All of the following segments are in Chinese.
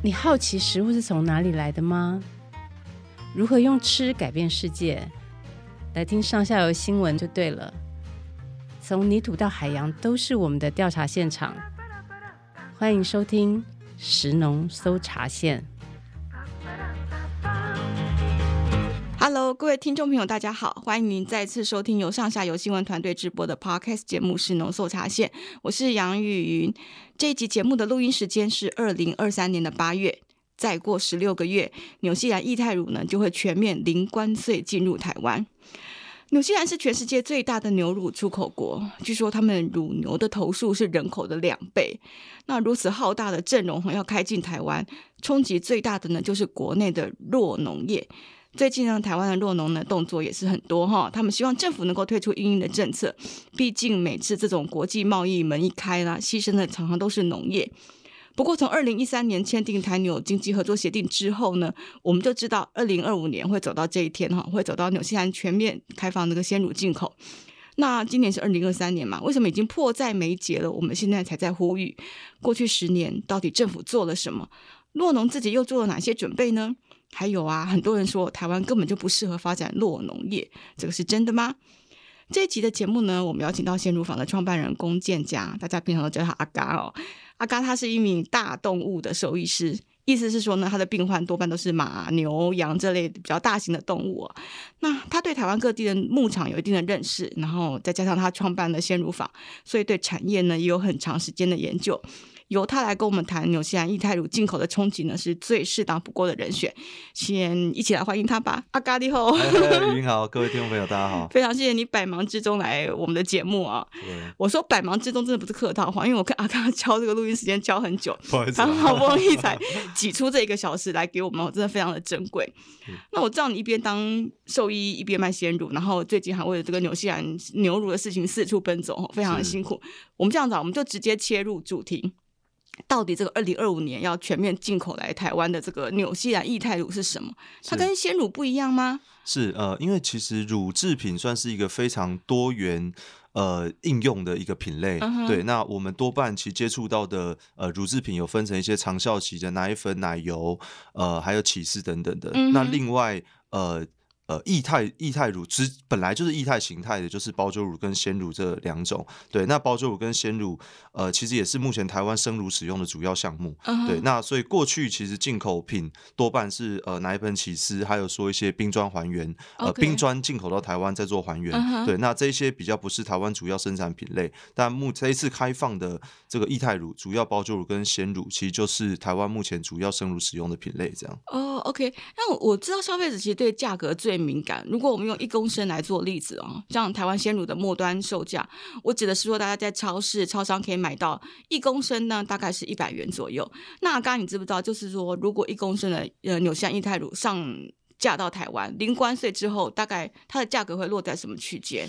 你好奇食物是从哪里来的吗？如何用吃改变世界？来听上下游新闻就对了。从泥土到海洋，都是我们的调查现场。欢迎收听食农搜查线。Hello，各位听众朋友，大家好，欢迎您再次收听由上下游新闻团队直播的 Podcast 节目《食农搜查线》，我是杨雨云。这一集节目的录音时间是二零二三年的八月。再过十六个月，纽西兰液态乳呢就会全面零关税进入台湾。纽西兰是全世界最大的牛乳出口国，据说他们乳牛的头数是人口的两倍。那如此浩大的阵容要开进台湾，冲击最大的呢就是国内的弱农业。最近呢，台湾的酪农呢动作也是很多哈，他们希望政府能够推出因应的政策。毕竟每次这种国际贸易门一开啦，牺牲的常常都是农业。不过，从二零一三年签订台纽经济合作协定之后呢，我们就知道二零二五年会走到这一天哈，会走到纽西兰全面开放那个鲜乳进口。那今年是二零二三年嘛？为什么已经迫在眉睫了？我们现在才在呼吁，过去十年到底政府做了什么？酪农自己又做了哪些准备呢？还有啊，很多人说台湾根本就不适合发展落农业，这个是真的吗？这一集的节目呢，我们邀请到鲜乳坊的创办人龚建家，大家平常都叫他阿嘎哦。阿嘎他是一名大动物的兽医师，意思是说呢，他的病患多半都是马、牛、羊这类比较大型的动物哦。那他对台湾各地的牧场有一定的认识，然后再加上他创办了鲜乳坊，所以对产业呢也有很长时间的研究。由他来跟我们谈纽西兰液态乳进口的冲击呢，是最适当不过的人选。先一起来欢迎他吧，阿嘎你好，您好，各位听众朋友，大家好，非常谢谢你百忙之中来我们的节目啊。我说百忙之中真的不是客套话，因为我跟阿嘎敲这个录音时间敲很久，他好不容易才 挤出这一个小时来给我们，真的非常的珍贵。那我知道你一边当兽医一边卖鲜乳，然后最近还为了这个纽西兰牛乳的事情四处奔走，非常的辛苦。我们这样子，我们就直接切入主题。到底这个二零二五年要全面进口来台湾的这个纽西兰液态乳是什么？它跟鲜乳不一样吗？是呃，因为其实乳制品算是一个非常多元呃应用的一个品类。Uh huh. 对，那我们多半其实接触到的呃乳制品有分成一些长效期的奶粉、奶油，呃，还有起司等等的。Uh huh. 那另外呃。呃，液态液态乳其实本来就是液态形态的，就是保久乳跟鲜乳这两种。对，那保久乳跟鲜乳，呃，其实也是目前台湾生乳使用的主要项目。Uh huh. 对，那所以过去其实进口品多半是呃奶粉起司，还有说一些冰砖还原.呃，冰砖进口到台湾再做还原。Uh huh. 对，那这些比较不是台湾主要生产品类，但目这一次开放的这个液态乳，主要保久乳跟鲜乳，其实就是台湾目前主要生乳使用的品类。这样。哦、oh，OK，那我知道消费者其实对价格最敏感。如果我们用一公升来做例子哦，像台湾鲜乳的末端售价，我指的是说大家在超市、超商可以买到一公升呢，大概是一百元左右。那刚刚你知不知道，就是说如果一公升的呃纽西兰液态乳上架到台湾，零关税之后，大概它的价格会落在什么区间？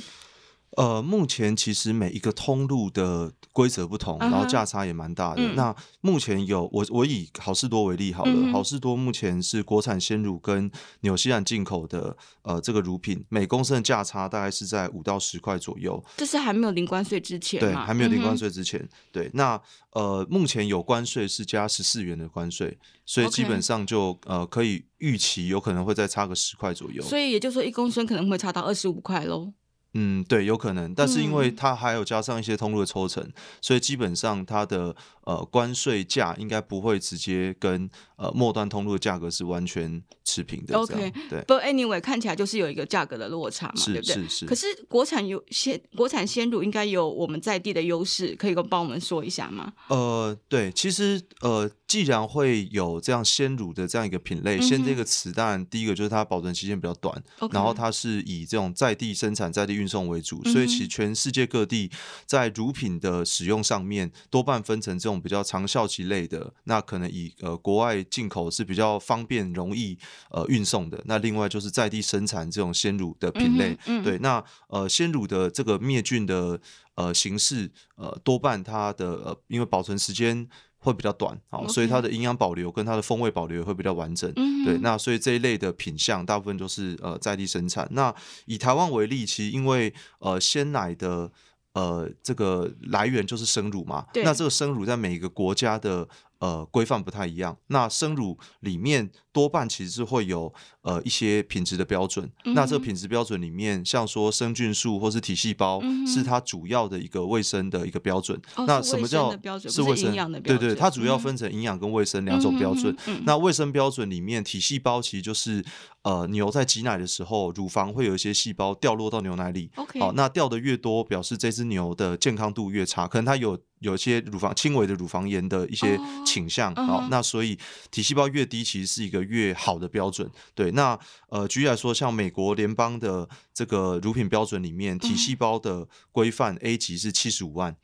呃，目前其实每一个通路的规则不同，然后价差也蛮大的。Uh. 那目前有我我以好事多为例好了，嗯、好事多目前是国产鲜乳跟纽西兰进口的呃这个乳品，每公升的价差大概是在五到十块左右。这是还没有零关税之前，对，还没有零关税之前，嗯、对。那呃，目前有关税是加十四元的关税，所以基本上就呃可以预期有可能会再差个十块左右。所以也就是说，一公升可能会差到二十五块喽。嗯，对，有可能，但是因为它还有加上一些通路的抽成，嗯、所以基本上它的呃关税价应该不会直接跟呃末端通路的价格是完全持平的。OK，对。But anyway，看起来就是有一个价格的落差嘛，对不对？是是。可是国产有鲜国产鲜乳应该有我们在地的优势，可以帮我们说一下吗？呃，对，其实呃，既然会有这样鲜乳的这样一个品类，鲜、嗯、这个词，当然第一个就是它保存期限比较短.然后它是以这种在地生产在地。运送为主，所以其实全世界各地在乳品的使用上面，多半分成这种比较长效期类的，那可能以呃国外进口是比较方便容易呃运送的。那另外就是在地生产这种鲜乳的品类，嗯嗯、对，那呃鲜乳的这个灭菌的呃形式，呃多半它的呃因为保存时间。会比较短，好，Okay. 所以它的营养保留跟它的风味保留也会比较完整。嗯、对，那所以这一类的品相大部分都是呃在地生产。那以台湾为例，其实因为呃鲜奶的呃这个来源就是生乳嘛，那这个生乳在每一个国家的呃规范不太一样。那生乳里面多半其实是会有呃一些品质的标准。嗯、那这个品质标准里面，像说生菌数或是体细胞，是它主要的一个卫生的一个标准。嗯、那什么叫是卫生？对对，它主要分成营养跟卫生两种标准。那卫生标准里面，体细胞其实就是。呃，牛在挤奶的时候，乳房会有一些细胞掉落到牛奶里。好，那掉的越多，表示这只牛的健康度越差，可能它有有一些乳房轻微的乳房炎的一些倾向。好、oh, uh huh.，那所以体细胞越低，其实是一个越好的标准。对，那呃，举例来说，像美国联邦的这个乳品标准里面，体细胞的规范 A 级是七十五万。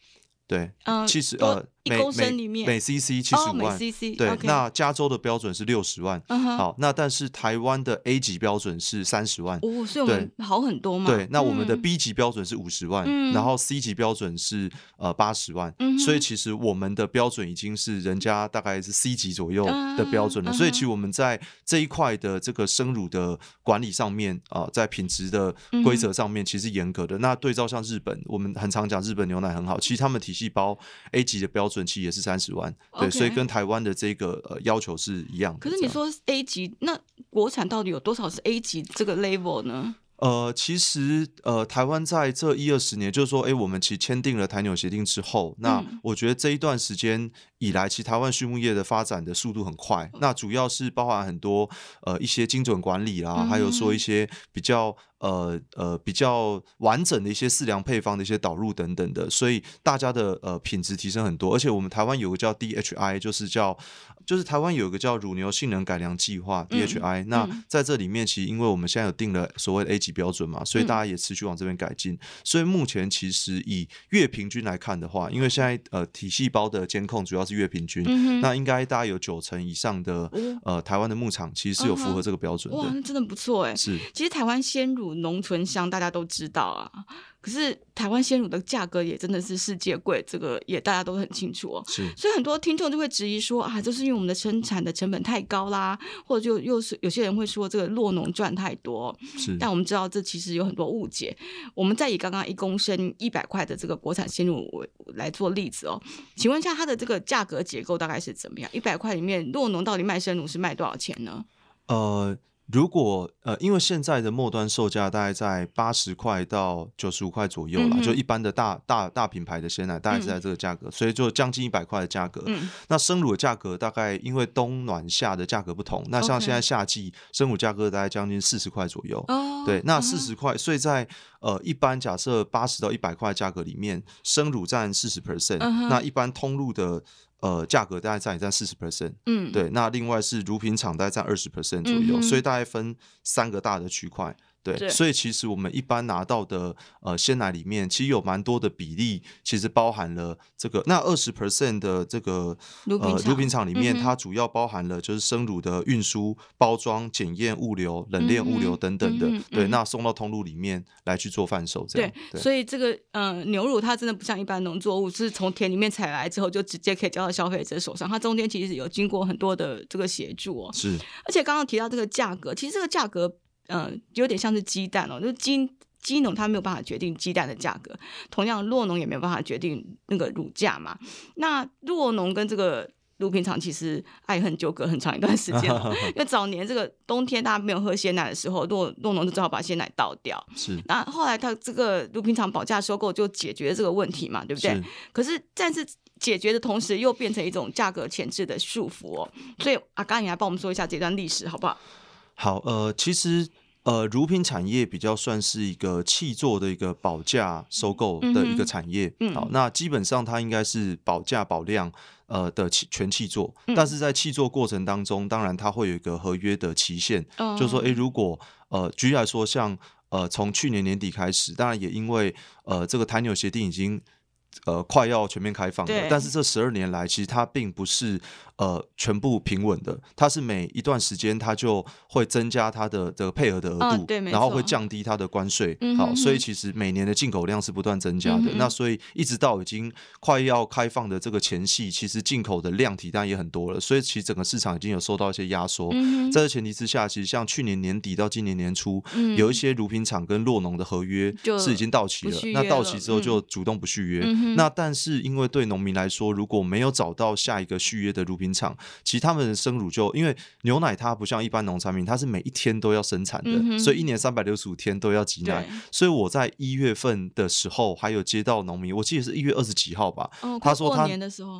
对，嗯，七十呃，每每每 CC 七十五万，对，那加州的标准是六十万，好，那但是台湾的 A 级标准是三十万，哦，所以我们好很多嘛，对，那我们的 B 级标准是五十万，然后 C 级标准是呃八十万，所以其实我们的标准已经是人家大概是 C 级左右的标准了，所以其实我们在这一块的这个生乳的管理上面啊，在品质的规则上面其实严格的。那对照像日本，我们很常讲日本牛奶很好，其实他们体细胞 A 级的标准其实也是三十万，对，所以跟台湾的这个呃要求是一样的。可是你说 A 级，那国产到底有多少是 A 级这个 level 呢？呃，其实呃，台湾在这一二十年，就是说，哎，我们其实签订了台纽协定之后，那我觉得这一段时间以来，其实台湾畜牧业的发展的速度很快。那主要是包含很多呃一些精准管理啦，还有说一些比较呃呃比较完整的一些饲粮配方的一些导入等等的，所以大家的呃品质提升很多。而且我们台湾有个叫 DHI，就是叫。就是台湾有一个叫乳牛性能改良计划 DHI，嗯，那在这里面，其实因为我们现在有定了所谓的 A 级标准嘛，所以大家也持续往这边改进。所以目前其实以月平均来看的话，因为现在呃体细胞的监控主要是月平均，嗯、那应该大概有九成以上的呃台湾的牧场其实是有符合这个标准的。哇，那真的不错哎。是，其实台湾鲜乳浓醇香，大家都知道啊。可是台湾鲜乳的价格也真的是世界贵，这个也大家都很清楚哦。是，所以很多听众就会质疑说啊，就是因为我们的生产的成本太高啦，或者就又是有些人会说这个酪农赚太多。是，但我们知道这其实有很多误解。我们再以刚刚一公升一百块的这个国产鲜乳来做例子哦，请问一下它的这个价格结构大概是怎么样？一百块里面酪农到底卖生乳是卖多少钱呢？呃。如果呃，因为现在的末端售价大概在八十块到九十五块左右啦，嗯、就一般的大大大品牌的鲜奶大概是在这个价格，嗯、所以就将近一百块的价格。嗯、那生乳的价格大概因为冬暖夏的价格不同，那像现在夏季生乳价格大概将近四十块左右。哦、对，那四十块，所以在呃一般假设八十到一百块价格里面，生乳占四十 percent，那一般通路的。呃，价格大概占也占四十 percent，嗯，对，那另外是乳品厂大概占二十 percent 左右，嗯、所以大概分三个大的区块。对，所以其实我们一般拿到的呃鲜奶里面，其实有蛮多的比例，其实包含了这个那二十 percent 的这个呃乳品厂里面，嗯、它主要包含了就是生乳的运输、包装、检验、物流、冷链物流等等的。对，那送到通路里面来去做贩售这样。对，对所以这个嗯、呃、牛乳它真的不像一般农作物，是从田里面采来之后就直接可以交到消费者手上，它中间其实有经过很多的这个协助哦。是，而且刚刚提到这个价格，其实这个价格。嗯、呃，有点像是鸡蛋哦，就是鸡鸡农他没有办法决定鸡蛋的价格，同样酪农也没有办法决定那个乳价嘛。那酪农跟这个乳品厂其实爱恨纠葛很长一段时间，因为早年这个冬天大家没有喝鲜奶的时候，酪酪农就只好把鲜奶倒掉。是，那后来他这个乳品厂保价收购就解决了这个问题嘛，对不对？是。可是但是解决的同时又变成一种价格前置的束缚哦。所以阿刚，你来帮我们说一下这段历史好不好？好，呃，其实呃，乳品产业比较算是一个气作的一个保价收购的一个产业。嗯，好，那基本上它应该是保价保量呃的契全契作，嗯、但是在契作过程当中，当然它会有一个合约的期限，嗯、就是说，诶，如果呃，举例来说，像呃，从去年年底开始，当然也因为呃，这个台纽协定已经呃快要全面开放了，但是这十二年来，其实它并不是。呃，全部平稳的，它是每一段时间它就会增加它的这个配额的额度，哦、对，然后会降低它的关税，嗯、哼哼好，所以其实每年的进口量是不断增加的。嗯、那所以一直到已经快要开放的这个前夕，其实进口的量体当然也很多了，所以其实整个市场已经有受到一些压缩。嗯、在这前提之下，其实像去年年底到今年年初，嗯、有一。些乳品厂跟洛农的合约是已经到期了，了那到期之后就主动不续约。那但是因为对农民来说，如果没有找到下一个续约的乳品厂，其实他们的生乳就因为牛奶它不像一般农产品，它是每一天都要生产的，嗯、所以一年三百六十五天都要挤奶。所以我在一月份的时候还有接到农民，我记得是一月二十几号吧，哦、他说他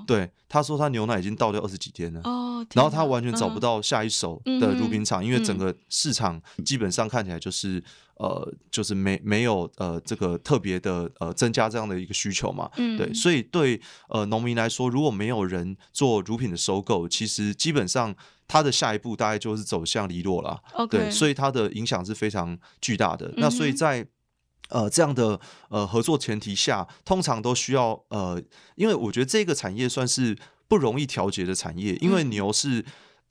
对他说他牛奶已经倒掉二十几天了，哦、然后他完全找不到下一手的乳品厂，嗯、因为整个市场基本上看起来就是。呃，就是没没有呃这个特别的呃增加这样的一个需求嘛，嗯、对，所以对呃农民来说，如果没有人做乳品的收购，其实基本上它的下一步大概就是走向离落了.对，所以它的影响是非常巨大的。嗯、那所以在呃这样的呃合作前提下，通常都需要呃，因为我觉得这个产业算是不容易调节的产业，因为牛是。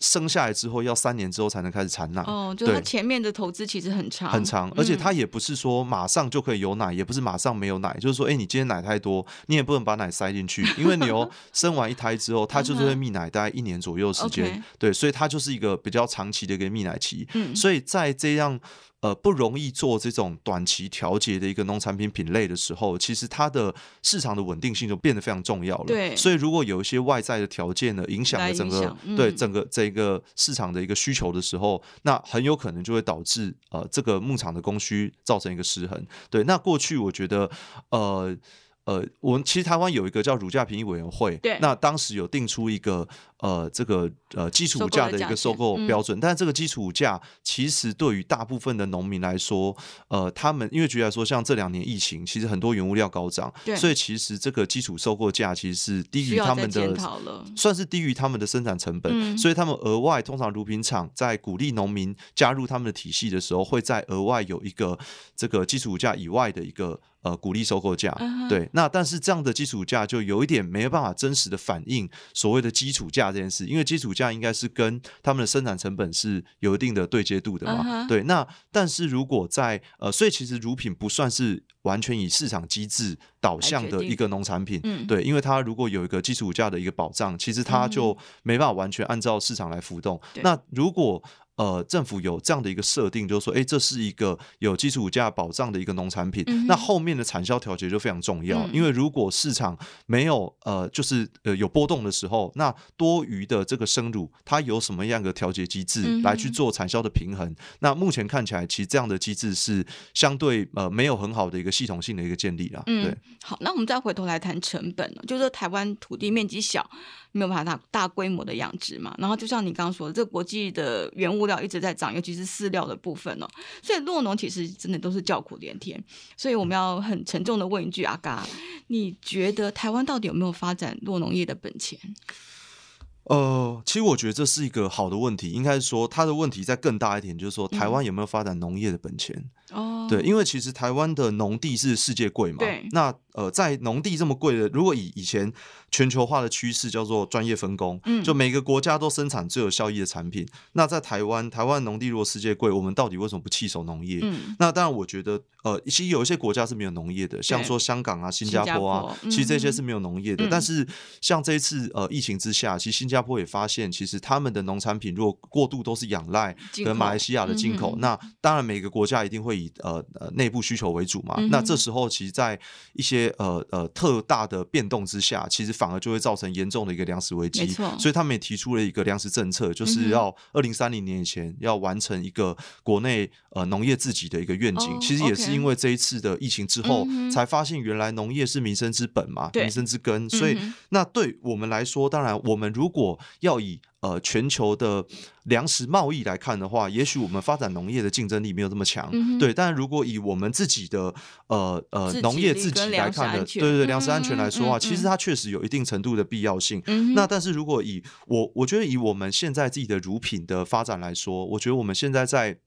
生下来之后要三年之后才能开始产奶哦，就它前面的投资其实很长很长，而且它也不是说马上就可以有奶，嗯、也不是马上没有奶，就是说，哎、欸，你今天奶太多，你也不能把奶塞进去，因为牛 生完一胎之后，它就是会泌奶，大概一年左右时间，嗯、对，所以它就是一个比较长期的一个泌奶期，嗯，所以在这样。呃，不容易做这种短期调节的一个农产品品类的时候，其实它的市场的稳定性就变得非常重要了。对，所以如果有一些外在的条件呢，影响了整个、嗯、对整个这个市场的一个需求的时候，那很有可能就会导致呃这个牧场的供需造成一个失衡。对，那过去我觉得呃。呃，我们其实台湾有一个叫乳价评议委员会，对，那当时有定出一个呃这个呃基础价的一个收购标准，但是这个基础价其实对于大部分的农民来说，呃，他们因为举例来说，像这两年疫情，其实很多原物料高涨，对，所以其实这个基础收购价其实是低于他们的，算是低于他们的生产成本，嗯、所以他们额外通常乳品厂在鼓励农民加入他们的体系的时候，会在额外有一个这个基础价以外的一个。呃，鼓励收购价，uh huh. 对，那但是这样的基础价就有一点没有办法真实的反映所谓的基础价这件事，因为基础价应该是跟他们的生产成本是有一定的对接度的嘛，uh huh. 对，那但是如果在呃，所以其实乳品不算是完全以市场机制导向的一个农产品，嗯、对，因为它如果有一个基础价的一个保障，其实它就没办法完全按照市场来浮动。嗯、那如果呃，政府有这样的一个设定，就是说，哎，这是一个有基础价保障的一个农产品，嗯、那后面的产销调节就非常重要。嗯、因为如果市场没有呃，就是呃有波动的时候，那多余的这个生乳，它有什么样的调节机制来去做产销的平衡？嗯、那目前看起来，其实这样的机制是相对呃没有很好的一个系统性的一个建立啦。嗯、对，好，那我们再回头来谈成本了，就是台湾土地面积小。没有办法大大规模的养殖嘛，然后就像你刚刚说的，这个国际的原物料一直在涨，尤其是饲料的部分哦，所以落农其实真的都是叫苦连天。所以我们要很沉重的问一句：阿嘎，你觉得台湾到底有没有发展落农业的本钱？呃，其实我觉得这是一个好的问题，应该是说它的问题再更大一点，就是说台湾有没有发展农业的本钱？哦、嗯，对，因为其实台湾的农地是世界贵嘛，对，那。呃，在农地这么贵的，如果以以前全球化的趋势叫做专业分工，嗯，就每个国家都生产最有效益的产品。那在台湾，台湾农地如果世界贵，我们到底为什么不弃守农业？嗯，那当然，我觉得，呃，其实有一些国家是没有农业的，像说香港啊、新加坡啊，坡其实这些是没有农业的。嗯、但是像这一次呃疫情之下，其实新加坡也发现，其实他们的农产品如果过度都是仰赖跟马来西亚的进口，口嗯、那当然每个国家一定会以呃呃内部需求为主嘛。嗯、那这时候，其实，在一些呃呃，特大的变动之下，其实反而就会造成严重的一个粮食危机。所以他们也提出了一个粮食政策，就是要二零三零年以前要完成一个国内呃农业自给的一个愿景。哦、其实也是因为这一次的疫情之后，嗯、才发现原来农业是民生之本嘛，民生之根。所以，嗯、那对我们来说，当然我们如果要以呃，全球的粮食贸易来看的话，也许我们发展农业的竞争力没有这么强，嗯、对。但如果以我们自己的呃呃农业自己来看的，对对对，粮食安全来说的话，嗯、其实它确实有一定程度的必要性。嗯、那但是如果以我我觉得以我们现在自己的乳品的发展来说，我觉得我们现在在。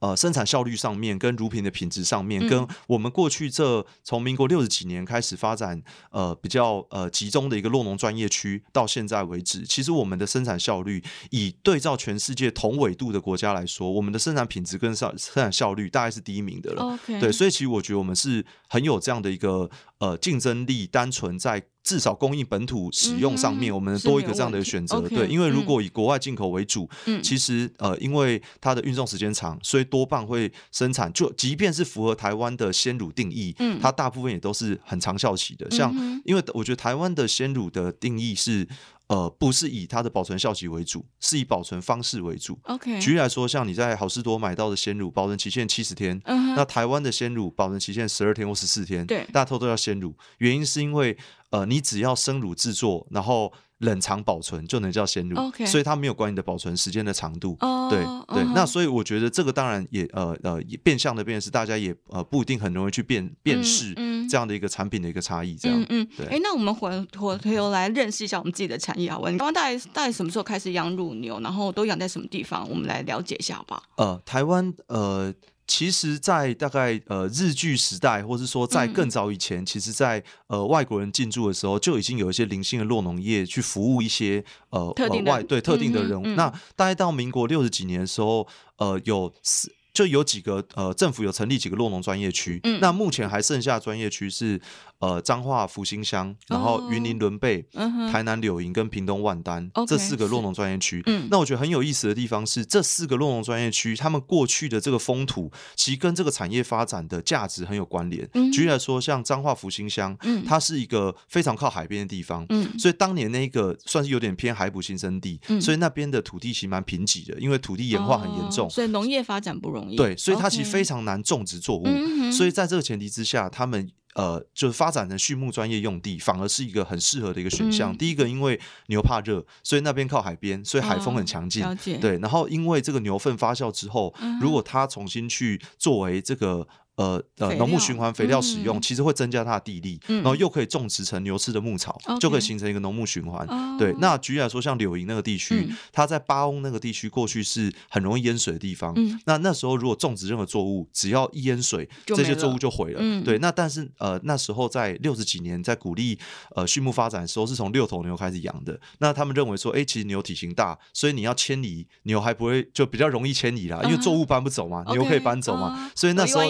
呃，生产效率上面，跟乳品的品质上面，跟我们过去这从民国六十几年开始发展，呃，比较呃集中的一个洛农专业区，到现在为止，其实我们的生产效率，以对照全世界同纬度的国家来说，我们的生产品质跟生生产效率大概是第一名的了。对，所以其实我觉得我们是很有这样的一个呃竞争力，单纯在。至少供应本土使用上面，我们多一个这样的选择。对，因为如果以国外进口为主，其实呃，因为它的运送时间长，所以多半会生产，就即便是符合台湾的鲜乳定义，它大部分也都是很长效期的。像因为我觉得台湾的鲜乳的定义是。呃，不是以它的保存效期为主，是以保存方式为主。OK，举例来说，像你在好事多买到的鲜乳，保存期限七十天，那台湾的鲜乳保存期限十二天或十四天，对，大家都叫鲜乳，原因是因为呃，你只要生乳制作，然后。冷藏保存就能叫鲜乳，Okay. 所以它没有关你的保存时间的长度。Oh, 对对，uh huh. 那所以我觉得这个当然也呃呃也变相的变是大家也呃不一定很容易去辨辨识这样的一个产品的一个差异。这样嗯，嗯对。哎，那我们回回头来认识一下我们自己的产业好不？你刚刚大概大概什么时候开始养乳牛？然后都养在什么地方？我们来了解一下好不好？呃，台湾呃。其实，在大概呃日据时代，或是说在更早以前，嗯、其实在，在呃外国人进驻的时候，就已经有一些零星的落农业去服务一些呃特定外对特定的人物。嗯嗯、那大概到民国六十几年的时候，呃有四。就有几个呃，政府有成立几个落农专业区，嗯、那目前还剩下专业区是呃彰化福兴乡，然后云林仑背、哦、台南柳营跟屏东万丹、嗯、这四个洛农专业区。嗯、那我觉得很有意思的地方是，这四个洛农专业区，他们过去的这个风土，其实跟这个产业发展的价值很有关联。嗯、举例来说，像彰化福兴乡，嗯、它是一个非常靠海边的地方，嗯、所以当年那个算是有点偏海捕新生地，嗯、所以那边的土地其实蛮贫瘠的，因为土地盐化很严重，哦、所以农业发展不容易。对，所以它其实非常难种植作物.所以在这个前提之下，他们呃，就是发展成畜牧专业用地，反而是一个很适合的一个选项。嗯、第一个，因为牛怕热，所以那边靠海边，所以海风很强劲。哦、对，然后因为这个牛粪发酵之后，嗯、如果它重新去作为这个。呃呃，农牧循环肥料使用，其实会增加它的地力，然后又可以种植成牛吃的牧草，就可以形成一个农牧循环。对，那举例来说，像柳营那个地区，它在巴翁那个地区过去是很容易淹水的地方。那那时候如果种植任何作物，只要一淹水，这些作物就毁了。对，那但是呃那时候在六十几年在鼓励呃畜牧发展的时候，是从六头牛开始养的。那他们认为说，哎，其实牛体型大，所以你要迁移牛还不会就比较容易迁移啦，因为作物搬不走嘛，牛可以搬走嘛。所以那时候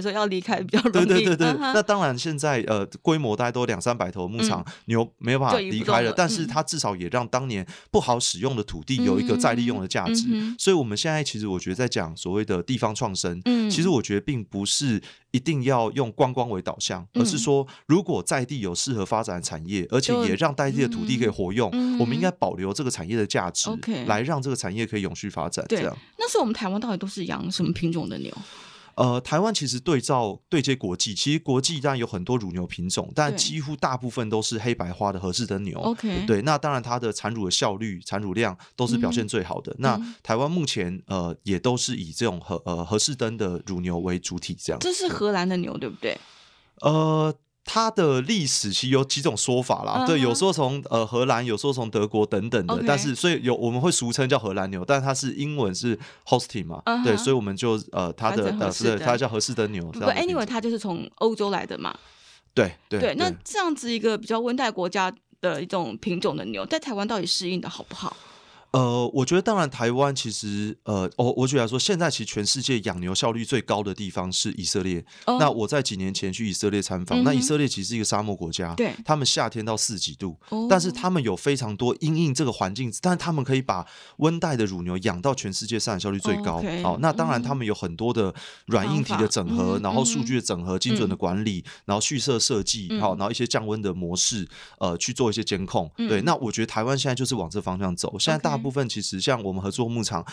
所以要离开比较容易。对对对对，那当然现在呃规模大概都两三百头牧场，牛没有办法离开了，但是它至少也让当年不好使用的土地有一个再利用的价值。所以我们现在其实我觉得在讲所谓的地方创生，其实我觉得并不是一定要用观光为导向，而是说如果在地有适合发展的产业，而且也让在地的土地可以活用，我们应该保留这个产业的价值，来让这个产业可以永续发展。这样。那时候我们台湾到底都是养什么品种的牛？呃，台湾其实对照对接国际，其实国际当然有很多乳牛品种，但几乎大部分都是黑白花的荷氏登牛。OK，对，那当然它的产乳的效率、产乳量都是表现最好的。嗯、那台湾目前呃也都是以这种荷呃荷氏登的乳牛为主体，这样。这是荷兰的牛，对不对？呃。它的历史其实有几种说法啦，uh huh. 对，有时候从呃荷兰，有时候从德国等等的.但是所以有我们会俗称叫荷兰牛，但它是英文是 Holstein 嘛，uh huh. 对，所以我们就呃它的呃是它叫荷士登牛。不，anyway，它就是从欧洲来的嘛。对对对，那这样子一个比较温带国家的一种品种的牛，在台湾到底适应的好不好？呃，我觉得当然，台湾其实呃，我我举例来说，现在其实全世界养牛效率最高的地方是以色列。哦、那我在几年前去以色列参访，嗯、那以色列其实是一个沙漠国家，对，他们夏天到四十几度，哦、但是他们有非常多因应这个环境，但是他们可以把温带的乳牛养到全世界生产效率最高。哦 okay、好，那当然他们有很多的软硬体的整合，嗯、然后数据的整合，嗯、精准的管理，然后蓄舍设计，好、嗯，然后一些降温的模式，呃，去做一些监控。嗯、对，那我觉得台湾现在就是往这方向走，现在大。部分其实像我们合作牧场，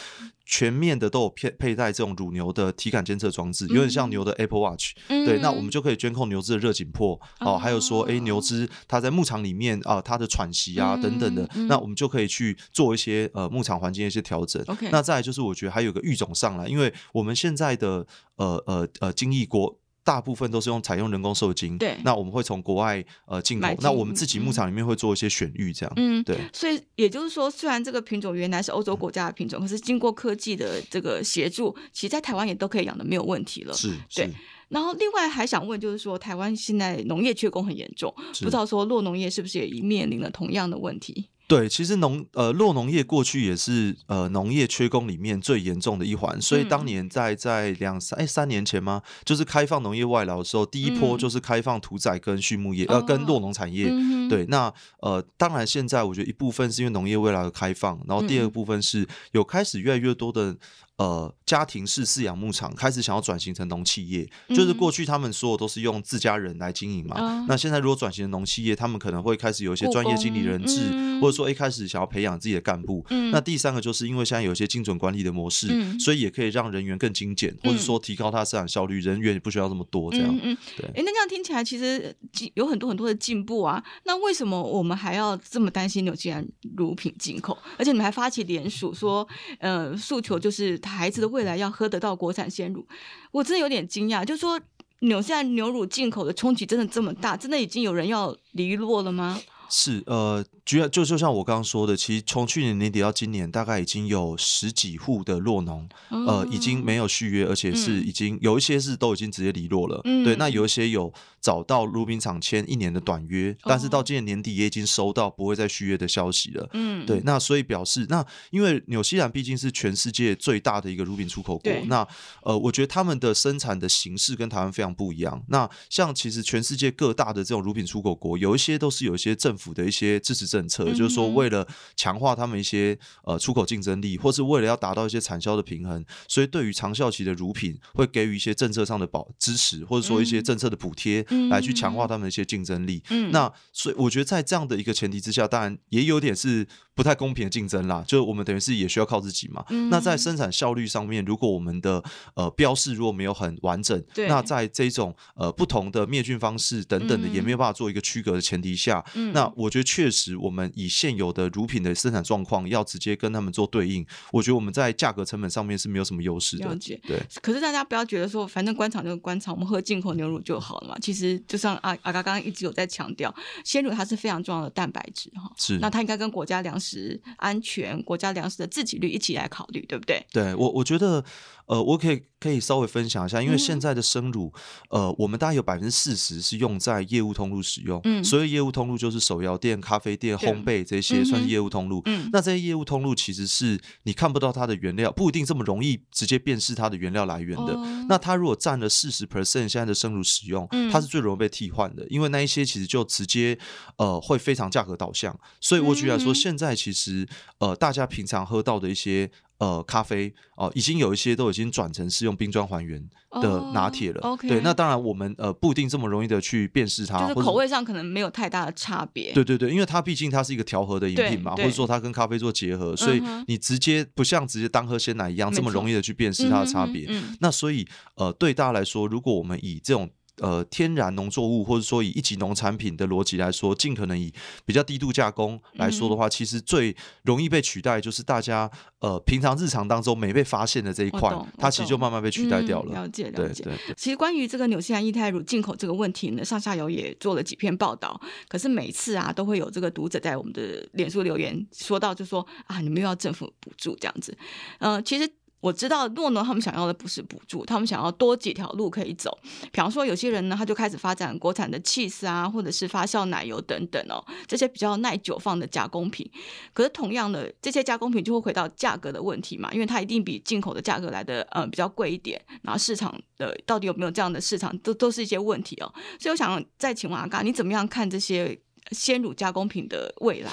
全面的都有配佩戴这种乳牛的体感监测装置，有点像牛的 Apple Watch。对，那我们就可以监控牛只的热紧迫哦，还有说，哎，牛只它在牧场里面啊，它的喘息啊等等的，那我们就可以去做一些呃牧场环境的一些调整。那再来就是，我觉得还有个育种上来，因为我们现在的呃呃呃精益国。大部分都是用采用人工受精，对。那我们会从国外呃进口，那我们自己牧场里面会做一些选育，这样，嗯，对。所以也就是说，虽然这个品种原来是欧洲国家的品种，嗯、可是经过科技的这个协助，其实在台湾也都可以养的没有问题了。是，对。然后另外还想问，就是说台湾现在农业缺工很严重，不知道说洛农业是不是也面临了同样的问题？对，其实农呃落农业过去也是呃农业缺工里面最严重的一环，所以当年在在两三哎三年前吗？就是开放农业外劳的时候，第一波就是开放屠宰跟畜牧业，呃跟落农产业。对，那呃，当然现在我觉得一部分是因为农业未来的开放，然后第二个部分是有开始越来越多的。呃，家庭式饲养牧场开始想要转型成农企业，嗯，就是过去他们所有都是用自家人来经营嘛，嗯。那现在如果转型成农企业，他们可能会开始有一些专业经理人制，嗯，或者说一开始想要培养自己的干部，嗯。那第三个就是因为现在有一些精准管理的模式，嗯，所以也可以让人员更精简，嗯，或者说提高他生产效率，人员也不需要这么多这样。嗯，嗯对。哎，那这样听起来其实有很多很多的进步啊。那为什么我们还要这么担心纽西兰乳品进口？而且你们还发起联署说，呃，诉求就是孩子的未来要。喝得到国产鲜乳，我真的有点惊讶。就说，纽现在牛乳进口的冲击真的这么大？真的已经有人要离落了吗？是呃，就就就像我刚刚说的，其实从去年年底到今年，大概已经有十几户的落农，呃，已经没有续约，而且是已经有一些是都已经直接离落了。嗯、对，那有一些有找到乳品厂签一年的短约，但是到今年年底也已经收到不会再续约的消息了。嗯，对，那所以表示，那因为纽西兰毕竟是全世界最大的一个乳品出口国，那呃，我觉得他们的生产的形式跟台湾非常不一样。那像其实全世界各大的这种乳品出口国，有一些都是有一些政府的一些支持政策，嗯、就是说为了强化他们一些呃出口竞争力，或是为了要达到一些产销的平衡，所以对于长效期的乳品会给予一些政策上的保支持，或者说一些政策的补贴，来去强化他们的一些竞争力。嗯、那所以我觉得在这样的一个前提之下，当然也有点是不太公平的竞争啦。就我们等于是也需要靠自己嘛。嗯、那在生产效率上面，如果我们的呃标示如果没有很完整，那在这种呃不同的灭菌方式等等的也没有办法做一个区隔的前提下，嗯、那我觉得。确实，我们以现有的乳品的生产状况，要直接跟他们做对应，我觉得我们在价格成本上面是没有什么优势的。对。可是大家不要觉得说，反正官场就是官场，我们喝进口牛乳就好了嘛。其实，就像阿阿嘎刚刚一直有在强调，鲜乳它是非常重要的蛋白质哈。是。那它应该跟国家粮食食安全、国家粮食的自给率一起来考虑，对不对？对我，我觉得。呃，我可以可以稍微分享一下，因为现在的生乳，嗯、呃，我们大概有百分之四十是用在业务通路使用。嗯，所以业务通路就是手摇店、咖啡店、烘焙这些算是业务通路。嗯，那这些业务通路其实是你看不到它的原料，不一定这么容易直接辨识它的原料来源的。哦、那它如果占了四十 percent 现在的生乳使用，它是最容易被替换的，因为那一些其实就直接呃会非常价格导向。所以我举例来说，现在其实呃大家平常喝到的一些。呃，咖啡哦、呃，已经有一些都已经转成是用冰砖还原的拿铁了。Oh. 对，那当然我们呃不一定这么容易的去辨识它，就是口味上可能没有太大的差别。对对对，因为它毕竟它是一个调和的饮品嘛，或者说它跟咖啡做结合，所以你直接不像直接单喝鲜奶一样这么容易的去辨识它的差别。嗯嗯、那所以呃，对大家来说，如果我们以这种。呃，天然农作物或者说以一级农产品的逻辑来说，尽可能以比较低度加工来说的话，嗯、其实最容易被取代就是大家呃平常日常当中没被发现的这一块，它其实就慢慢被取代掉了。嗯、了解了解。其实关于这个纽西兰液态乳进口这个问题呢，上下游也做了几篇报道。可是每次啊，都会有这个读者在我们的脸书留言说到，就说啊，你们又要政府补助这样子。嗯、呃，其实。我知道诺诺他们想要的不是补助，他们想要多几条路可以走。比方说，有些人呢，他就开始发展国产的 cheese 啊，或者是发酵奶油等等哦，这些比较耐久放的加工品。可是同样的，这些加工品就会回到价格的问题嘛，因为它一定比进口的价格来的呃比较贵一点。然后市场的到底有没有这样的市场，都都是一些问题哦。所以我想再请问阿嘎，你怎么样看这些鲜乳加工品的未来？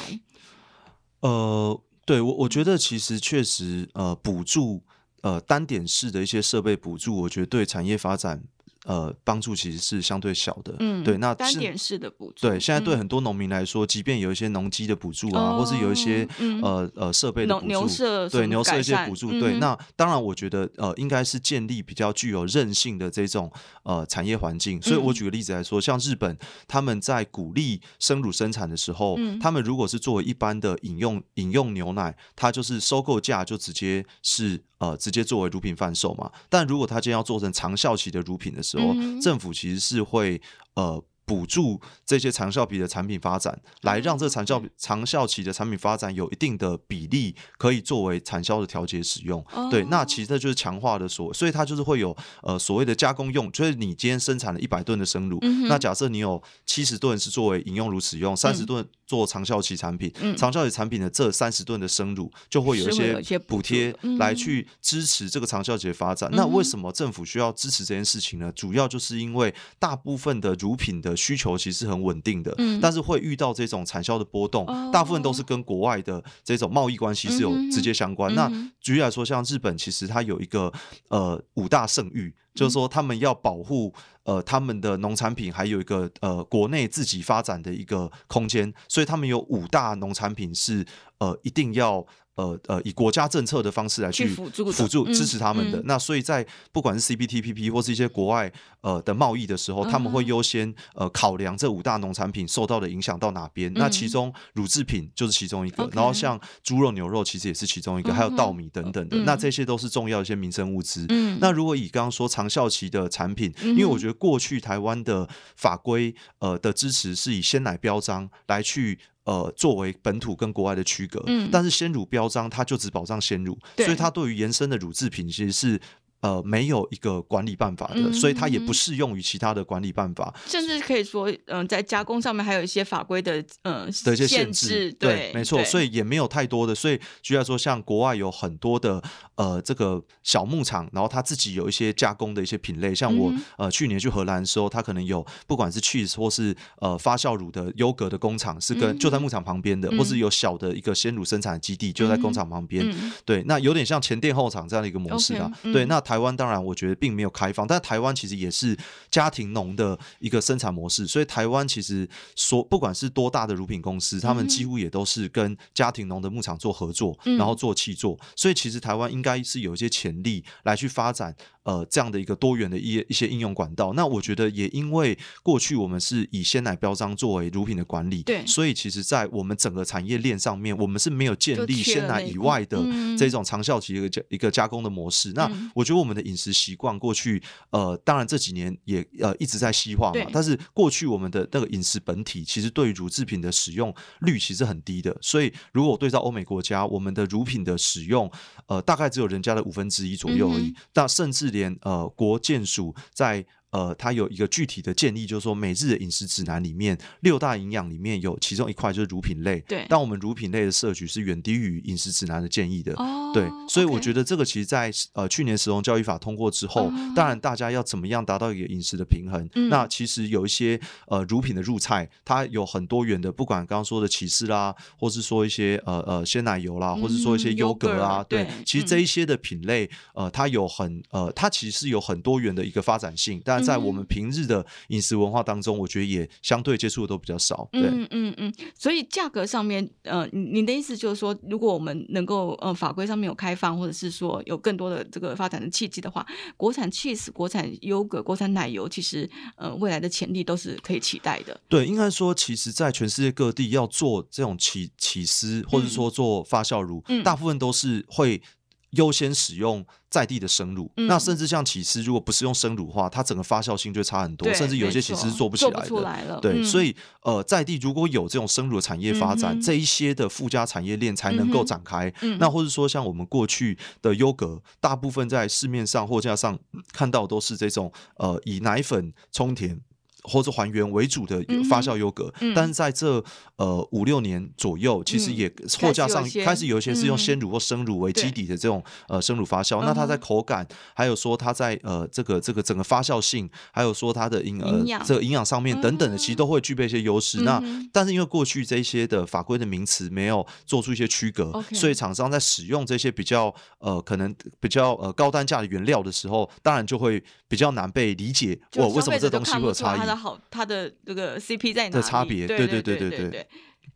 呃，对我我觉得其实确实呃补助。呃，单点式的一些设备补助，我觉得对产业发展。呃，帮助其实是相对小的，嗯，对，那单点式的补助，对，现在对很多农民来说，嗯、即便有一些农机的补助啊，哦、或是有一些、嗯、呃呃设备的补助，牛舍对牛舍一些补助，对，嗯、那当然我觉得呃应该是建立比较具有韧性的这种呃产业环境，所以我举个例子来说，像日本他们在鼓励生乳生产的时候，嗯、他们如果是作为一般的饮用饮用牛奶，它就是收购价就直接是。呃，直接作为乳品贩售嘛，但如果他今天要做成长效期的乳品的时候，嗯、政府其实是会呃。补助这些长效比的产品发展，来让这长效长效期的产品发展有一定的比例可以作为产销的调节使用。Oh. 对，那其实这就是强化的所，所以它就是会有呃所谓的加工用，就是你今天生产了一百吨的生乳，嗯、那假设你有七十吨是作为饮用乳使用，三十吨做长效期产品，嗯、长效期产品的这三十吨的生乳就会有一些补贴来去支持这个长效期的发展。嗯、那为什么政府需要支持这件事情呢？主要就是因为大部分的乳品的的需求其实是很稳定的，嗯，但是会遇到这种产销的波动，哦，大部分都是跟国外的这种贸易关系是有直接相关。嗯、那举例来说，像日本其实它有一个呃五大圣域，就是说他们要保护呃他们的农产品，还有一个呃国内自己发展的一个空间，所以他们有五大农产品是呃一定要。呃呃，以国家政策的方式来去辅助辅助支持他们的。那所以在不管是 CPTPP 或是一些国外呃的贸易的时候，他们会优先呃考量这五大农产品受到的影响到哪边。嗯、那其中乳制品就是其中一个，嗯、然后像猪肉、牛肉其实也是其中一个，嗯、还有稻米等等的。嗯、那这些都是重要一些民生物资。嗯、那如果以刚刚说长效期的产品，嗯、因为我觉得过去台湾的法规呃的支持是以鲜奶标章来去。呃，作为本土跟国外的区隔，嗯，但是鲜乳标章它就只保障鲜乳，所以它对于延伸的乳制品其实是。呃，没有一个管理办法的，嗯、所以它也不适用于其他的管理办法。甚至可以说，嗯、呃，在加工上面还有一些法规的，嗯、呃，的一些限制。对，对没错。所以也没有太多的。所以举例来说，像国外有很多的呃，这个小牧场，然后他自己有一些加工的一些品类。像我、嗯、呃去年去荷兰的时候，他可能有不管是 cheese 或是呃发酵乳的优格的工厂，是跟、嗯、就在牧场旁边的，嗯、或是有小的一个鲜乳生产基地就在工厂旁边。嗯、对，那有点像前店后厂这样的一个模式啊。Okay, 对，那台湾当然我觉得。并没有开放，但台湾其实也是家庭农的一个生产模式，所以台湾其实说不管是多大的乳品公司，他们几乎也都是跟家庭农的牧场做合作，然后做气作，所以其实台湾应该是有一些潜力来去发展。呃，这样的一个多元的一一些应用管道，那我觉得也因为过去我们是以鲜奶标章作为乳品的管理，对，所以其实，在我们整个产业链上面，我们是没有建立鲜奶以外的这种长效期的一个加一个加工的模式。嗯、那我觉得我们的饮食习惯过去，呃，当然这几年也呃一直在西化嘛，但是过去我们的那个饮食本体其实对于乳制品的使用率其实很低的，所以如果对照欧美国家，我们的乳品的使用，呃，大概只有人家的五分之一左右而已，那、嗯、哼。甚至。连呃，国建署在。呃，它有一个具体的建议，就是说每日的饮食指南里面六大营养里面有其中一块就是乳品类。对。但我们乳品类的摄取是远低于饮食指南的建议的。哦。对。所以我觉得这个其实在，在呃去年食农教育法通过之后，哦、当然大家要怎么样达到一个饮食的平衡？嗯、那其实有一些呃乳品的入菜，它有很多元的，不管刚刚说的起司啦，或是说一些呃呃鲜奶油啦，或是说一些优格啊，嗯、对，对其实这一些的品类，呃，它有很呃，它其实是有很多元的一个发展性，但。在我们平日的饮食文化当中，我觉得也相对接触的都比较少。对，嗯嗯嗯，所以价格上面，呃，您的意思就是说，如果我们能够呃法规上面有开放，或者是说有更多的这个发展的契机的话，国产 cheese、国产优格、国产奶油，其实呃未来的潜力都是可以期待的。对，应该说，其实，在全世界各地要做这种起起司，或者说做发酵乳，嗯、大部分都是会。优先使用在地的生乳，嗯、那甚至像起司，如果不是用生乳的话，它整个发酵性就差很多，甚至有些起司是做不起来的。对，嗯、所以呃，在地如果有这种生乳的产业发展，嗯、这一些的附加产业链才能够展开。嗯、那或者说，像我们过去的优格，大部分在市面上货架上看到都是这种呃，以奶粉充填。或者还原为主的发酵优格，但是在这呃五六年左右，其实也货架上开始有一些是用鲜乳或生乳为基底的这种、嗯、呃生乳发酵，那它在口感，还有说它在呃这个这个整个发酵性，还有说它的营呃这个营养上面等等的，其实都会具备一些优势。嗯、那但是因为过去这些的法规的名词没有做出一些区隔，嗯、所以厂商在使用这些比较呃可能比较呃高单价的原料的时候，当然就会比较难被理解。我为什么这东西会有差异？好，它的这个 CP 在哪里？的差别，对对对对对对，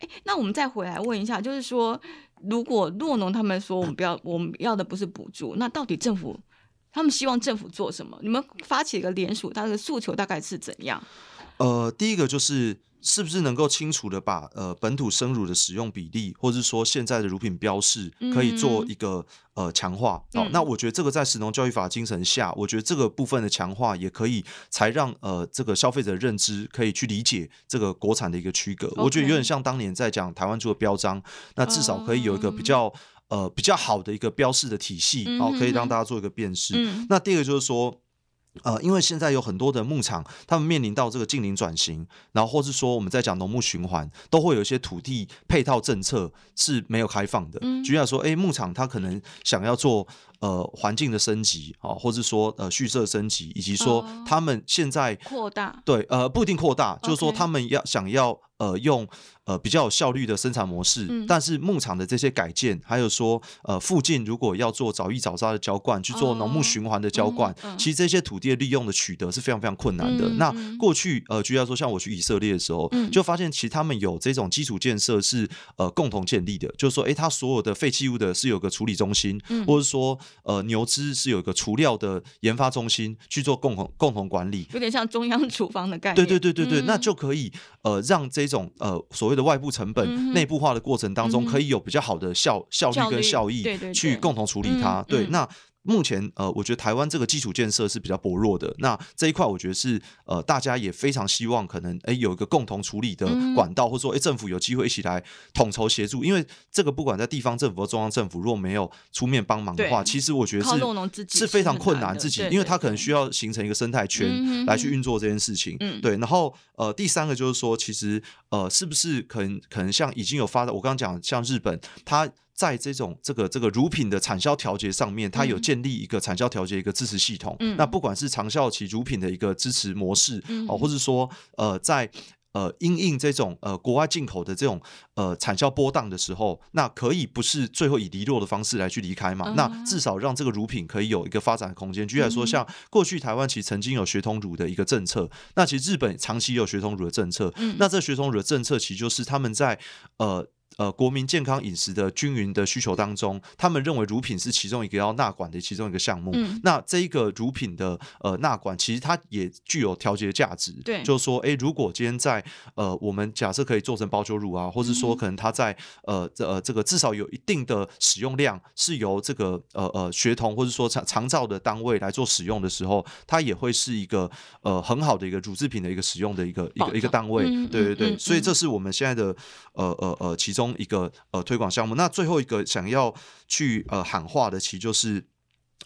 哎，那我们再回来问一下，就是说，如果诺农他们说我们不要，我们要的不是补助，那到底政府他们希望政府做什么？你们发起一个联署，他的诉求大概是怎样？呃，第一个就是。是不是能够清楚的把呃本土生乳的使用比例，或者是说现在的乳品标示，可以做一个、嗯、呃强化？哦，嗯、那我觉得这个在食农教育法精神下，我觉得这个部分的强化也可以才让呃这个消费者认知可以去理解这个国产的一个区隔。我觉得有点像当年在讲台湾做的标章，那至少可以有一个比较、嗯、呃比较好的一个标示的体系，哦，可以让大家做一个辨识。嗯、那第二个就是说。呃，因为现在有很多的牧场，他们面临到这个近邻转型，然后或是说我们在讲农牧循环，都会有一些土地配套政策是没有开放的。嗯，举例来说，哎，牧场他可能想要做呃环境的升级啊，或者说呃蓄舍升级，以及说他们现在扩大，对，呃，不一定扩大，就是说他们要想要呃用。呃，比较有效率的生产模式，嗯、但是牧场的这些改建，还有说，呃，附近如果要做早育早杀的浇灌，去做农牧循环的浇灌，哦嗯。嗯、其实这些土地的利用的取得是非常非常困难的。嗯、那过去，呃，举例来说，像我去以色列的时候，嗯、就发现其实他们有这种基础建设是呃共同建立的，就是说，哎，他所有的废弃物的是有个处理中心，嗯、或者说，呃，牛只是有一个除料的研发中心去做共同共同管理，有点像中央厨房的概念。对对对对对，嗯、那就可以呃让这种呃所谓的。外部成本内部化的过程当中，可以有比较好的效效率跟效益，去共同处理它。对，那目前呃，我觉得台湾这个基础建设是比较薄弱的。那这一块，我觉得是呃，大家也非常希望可能哎有一个共同处理的管道，或者说哎政府有机会一起来统筹协助。因为这个不管在地方政府和中央政府，如果没有出面帮忙的话，其实我觉得是是非常困难自己，因为他可能需要形成一个生态圈来去运作这件事情。对，然后呃，第三个就是说，其实呃，是不是可能可能像已经有发的，我刚刚讲像日本，它。在这种这个这个乳品的产销调节上面，它有建立一个产销调节一个支持系统。嗯、那不管是长效期乳品的一个支持模式，嗯、哦，或者说呃，在呃因应这种呃国外进口的这种呃产销波荡的时候，那可以不是最后以离落的方式来去离开嘛？嗯、那至少让这个乳品可以有一个发展的空间。举例来说，像过去台湾其实曾经有学童乳的一个政策，那其实日本长期有学童乳的政策。嗯、那这学童乳的政策其实就是他们在呃。呃，国民健康饮食的均匀的需求当中，他们认为乳品是其中一个要纳管的其中一个项目。嗯、那这一个乳品的呃纳管，其实它也具有调节价值。对，就是说，哎，如果今天在呃，我们假设可以做成包酒乳啊，或是说可能它在呃这呃这个至少有一定的使用量，是由这个呃呃学童或者说长长照的单位来做使用的时候，它也会是一个呃很好的一个乳制品的一个使用的一个一个一个单位。嗯、对对对，嗯、所以这是我们现在的呃呃呃其中。一个呃推广项目，那最后一个想要去呃喊话的，其实就是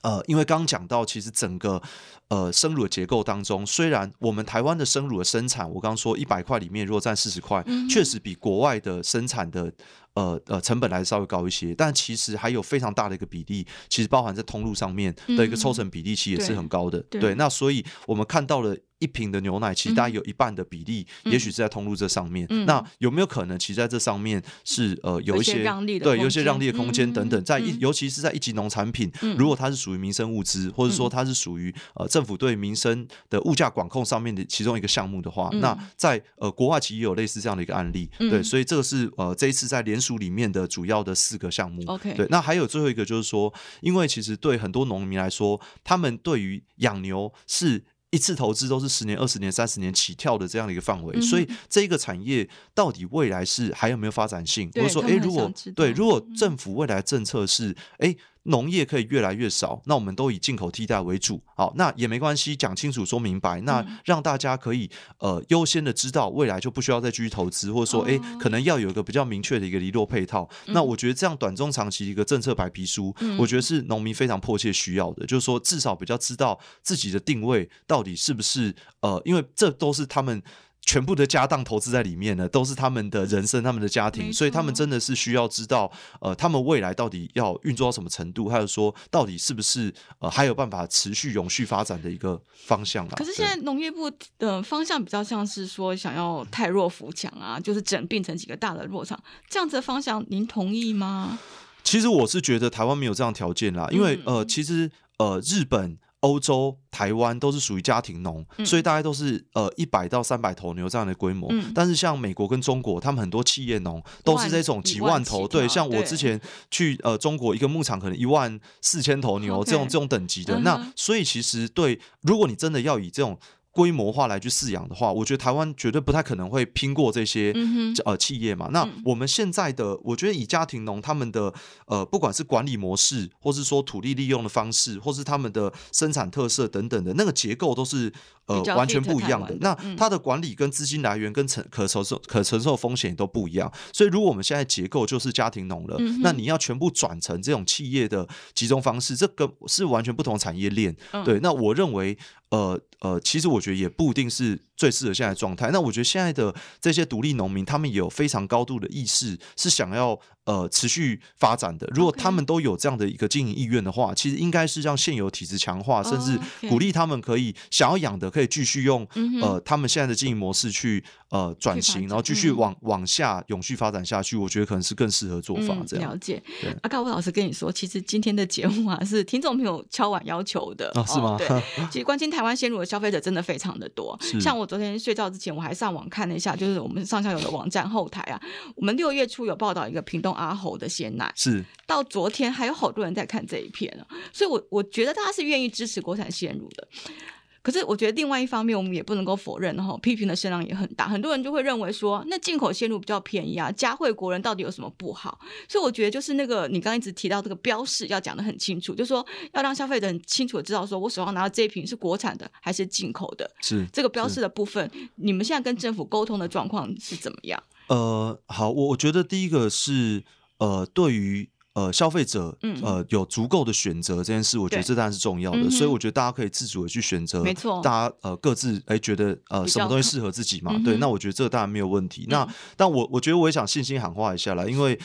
呃，因为刚刚讲到，其实整个呃生乳的结构当中，虽然我们台湾的生乳的生产，我刚刚说一百块里面如果占四十块，确实比国外的生产的。呃呃，成本来稍微高一些，但其实还有非常大的一个比例，其实包含在通路上面的一个抽成比例，其实也是很高的。嗯、对，对，那所以我们看到了一瓶的牛奶，其实大概有一半的比例，嗯、也许是在通路这上面。嗯、那有没有可能，其实在这上面是呃有一些，些对，有一些让利的空间等等，在一、嗯、尤其是在一级农产品，嗯、如果它是属于民生物资，或者说它是属于呃政府对民生的物价管控上面的其中一个项目的话，嗯、那在呃国外其实也有类似这样的一个案例。嗯、对，所以这个是呃这一次在联署里面的主要的四个项目，OK，对，那还有最后一个就是说，因为其实对很多农民来说，他们对于养牛是一次投资都是十年、二十年、三十年起跳的这样的一个范围，嗯、所以这一个产业到底未来是还有没有发展性？或者说，哎，如果对，如果政府未来政策是，哎。农业可以越来越少，那我们都以进口替代为主。好，那也没关系，讲清楚说明白，那让大家可以呃优先的知道未来就不需要再继续投资，或者说哎、欸，可能要有一个比较明确的一个离落配套。那我觉得这样短中长期一个政策白皮书，我觉得是农民非常迫切需要的，就是说至少比较知道自己的定位到底是不是呃，因为这都是他们。全部的家当投资在里面呢，都是他们的人生、他们的家庭，所以他们真的是需要知道，呃，他们未来到底要运作到什么程度，还有说到底是不是呃还有办法持续永续发展的一个方向啦。可是现在农业部的方向比较像是说想要太弱扶强啊，就是整并成几个大的弱场，这样子的方向，您同意吗？其实我是觉得台湾没有这样条件啦，因为呃，其实呃，日本。欧洲、台湾都是属于家庭农，嗯、所以大概都是呃一百到三百头牛这样的规模。嗯、但是像美国跟中国，他们很多企业农都是这种几万头。万对，像我之前去呃中国一个牧场，可能一万四千头牛这种这种等级的。嗯、那所以其实对，如果你真的要以这种。规模化来去饲养的话，我觉得台湾绝对不太可能会拼过这些、嗯、呃企业嘛。那我们现在的，我觉得以家庭农他们的呃，不管是管理模式，或是说土地利用的方式，或是他们的生产特色等等的那个结构，都是呃完全不一样的。那它的管理跟资金来源跟承可承受可承受风险也都不一样。所以如果我们现在结构就是家庭农了，嗯、那你要全部转成这种企业的集中方式，这个是完全不同产业链。嗯、对，那我认为。呃呃，其实我觉得也不一定是最适合现在状态。那我觉得现在的这些独立农民，他们也有非常高度的意识，是想要呃持续发展的。如果他们都有这样的一个经营意愿的话，其实应该是让现有体制强化，甚至鼓励他们可以想要养的，可以继续用呃他们现在的经营模式去呃转型，然后继续往往下永续发展下去。我觉得可能是更适合做法。这样了解。阿高老师跟你说，其实今天的节目啊，是听众朋友敲碗要求的。哦，是吗？对，其实关心台湾鲜乳的消费者真的非常的多。像我昨天睡觉之前，我还上网看了一下，就是我们上下游的网站后台啊，我们六月初有报道一个屏东阿猴的鲜奶，是到昨天还有好多人在看这一篇啊，所以我我觉得大家是愿意支持国产鲜乳的。可是我觉得另外一方面，我们也不能够否认，哈，批评的声浪也很大。很多人就会认为说，那进口鲜乳比较便宜啊，加惠国人到底有什么不好？所以我觉得就是那个你刚刚一直提到这个标示要讲的很清楚，就是说要让消费者很清楚的知道，说我手上拿的这一瓶是国产的还是进口的。是这个标示的部分，你们现在跟政府沟通的状况是怎么样？呃，好，我我觉得第一个是呃，对于。呃，消费者呃有足够的选择这件事，我觉得这当然是重要的，嗯、所以我觉得大家可以自主的去选择，没错，大家呃各自哎觉得呃什么东西适合自己嘛，嗯、对，那我觉得这个当然没有问题。嗯、那但我我觉得我也想信心喊话一下啦，因为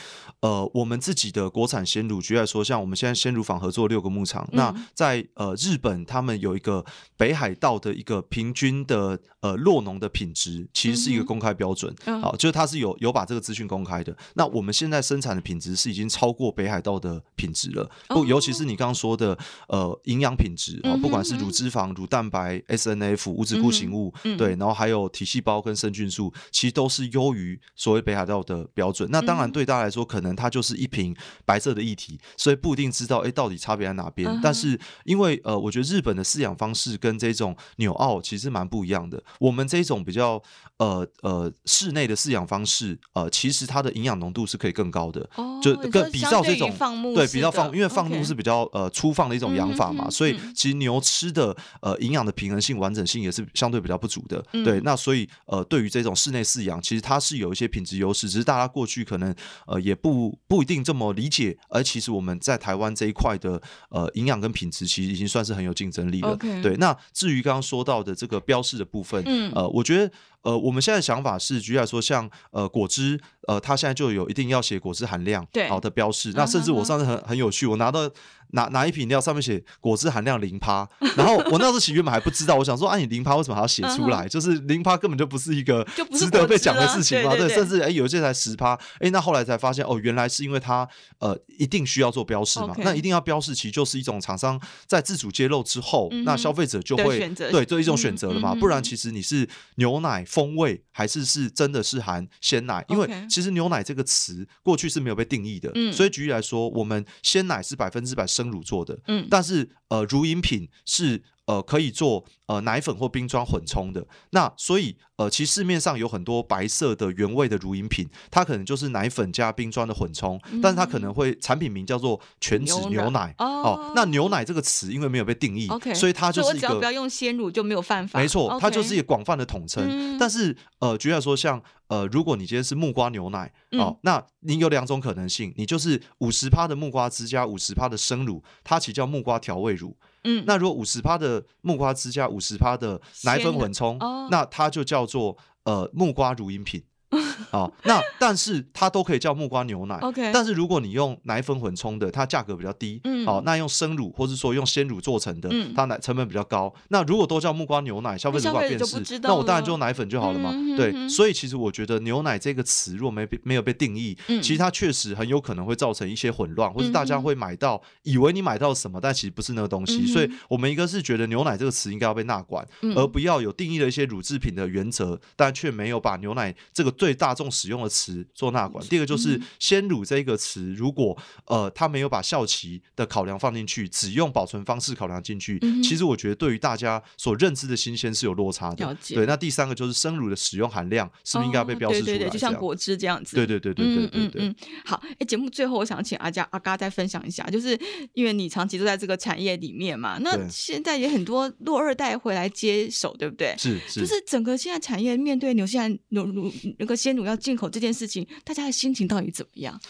呃我们自己的国产鲜乳，举例来说，像我们现在鲜乳坊合作六个牧场，嗯、那在呃日本他们有一个北海道的一个平均的呃酪农的品质，其实是一个公开标准，嗯、好，就是它是有有把这个资讯公开的。那我们现在生产的品质是已经超过。北海道的品质了，不，尤其是你刚刚说的，呃，营养品质啊，不管是乳脂肪、乳蛋白、S N F、无脂固形物，对，然后还有体细胞跟生菌素，其实都是优于所谓北海道的标准。那当然对大家来说，可能它就是一瓶白色的液体，所以不一定知道，哎，到底差别在哪边。但是因为呃，我觉得日本的饲养方式跟这种纽澳其实蛮不一样的。我们这种比较呃呃室内的饲养方式，呃，其实它的营养浓度是可以更高的，就更比较。这种对比较放，因为放牧是比较呃粗放的一种养法嘛，嗯、所以其实牛吃的呃营养的平衡性、完整性也是相对比较不足的。嗯、对，那所以呃对于这种室内饲养，其实它是有一些品质优势，只是大家过去可能呃也不不一定这么理解。而其实我们在台湾这一块的呃营养跟品质，其实已经算是很有竞争力了。对，那至于刚刚说到的这个标示的部分，嗯、呃，我觉得。呃，我们现在的想法是，举例来说，像呃果汁，呃，它现在就有一定要写果汁含量好的标示。那甚至我上次很很有趣，我拿到。拿拿一瓶饮料，上面写果汁含量零趴，然后我那时候其实原本还不知道，我想说，啊，你零趴为什么还要写出来？就是零趴根本就不是一个值得被讲的事情嘛，对，甚至哎有些才十趴，哎，那后来才发现，哦，原来是因为它呃一定需要做标示嘛，那一定要标示，其实就是一种厂商在自主揭露之后，那消费者就会对做一种选择了嘛，不然其实你是牛奶风味还是是真的是含鲜奶？因为其实牛奶这个词过去是没有被定义的，所以举例来说，我们鲜奶是百分之百。生乳做的，嗯，但是呃，乳饮品是呃可以做呃奶粉或冰砖混冲的，那所以呃，其实市面上有很多白色的原味的乳饮品，它可能就是奶粉加冰砖的混冲，嗯、但是它可能会产品名叫做全脂牛奶牛哦，哦，那牛奶这个词因为没有被定义，Okay, 所以它就是一个不要用鲜乳就没有犯法，没错，它就是一个广泛的统称。嗯、但是呃，举例来说像。呃，如果你今天是木瓜牛奶，哦，那你有两种可能性，你就是五十趴的木瓜汁加五十趴的生乳，它其实叫木瓜调味乳。嗯，那如果五十趴的木瓜汁加五十趴的奶粉混冲，哦、那它就叫做呃木瓜乳饮品。好，那但是它都可以叫木瓜牛奶。OK，但是如果你用奶粉混冲的，它价格比较低。嗯，好，那用生乳或者说用鲜乳做成的，它奶成本比较高。那如果都叫木瓜牛奶，消费者无法辨识，那我当然就用奶粉就好了嘛。对，所以其实我觉得牛奶这个词如果没没有被定义，其实它确实很有可能会造成一些混乱，或是大家会买到以为你买到什么，但其实不是那个东西。所以我们一个是觉得牛奶这个词应该要被纳管，而不要有定义的一些乳制品的原则，但却没有把牛奶这个最大众使用的词做纳管。第二个就是鲜乳这个词，如果呃他没有把效期的考量放进去，只用保存方式考量进去，其实我觉得对于大家所认知的新鲜是有落差的。对，那第三个就是生乳的使用含量是不是应该要被标示出来？对对对，就像果汁这样子。对对对对对对对。好，哎，节目最后我想请阿佳阿嘎再分享一下，就是因为你长期都在这个产业里面嘛，那现在也很多落二代回来接手，对不对？是是。就是整个现在产业面对牛现在乳乳那个鲜乳要进口这件事情，大家的心情到底怎么样？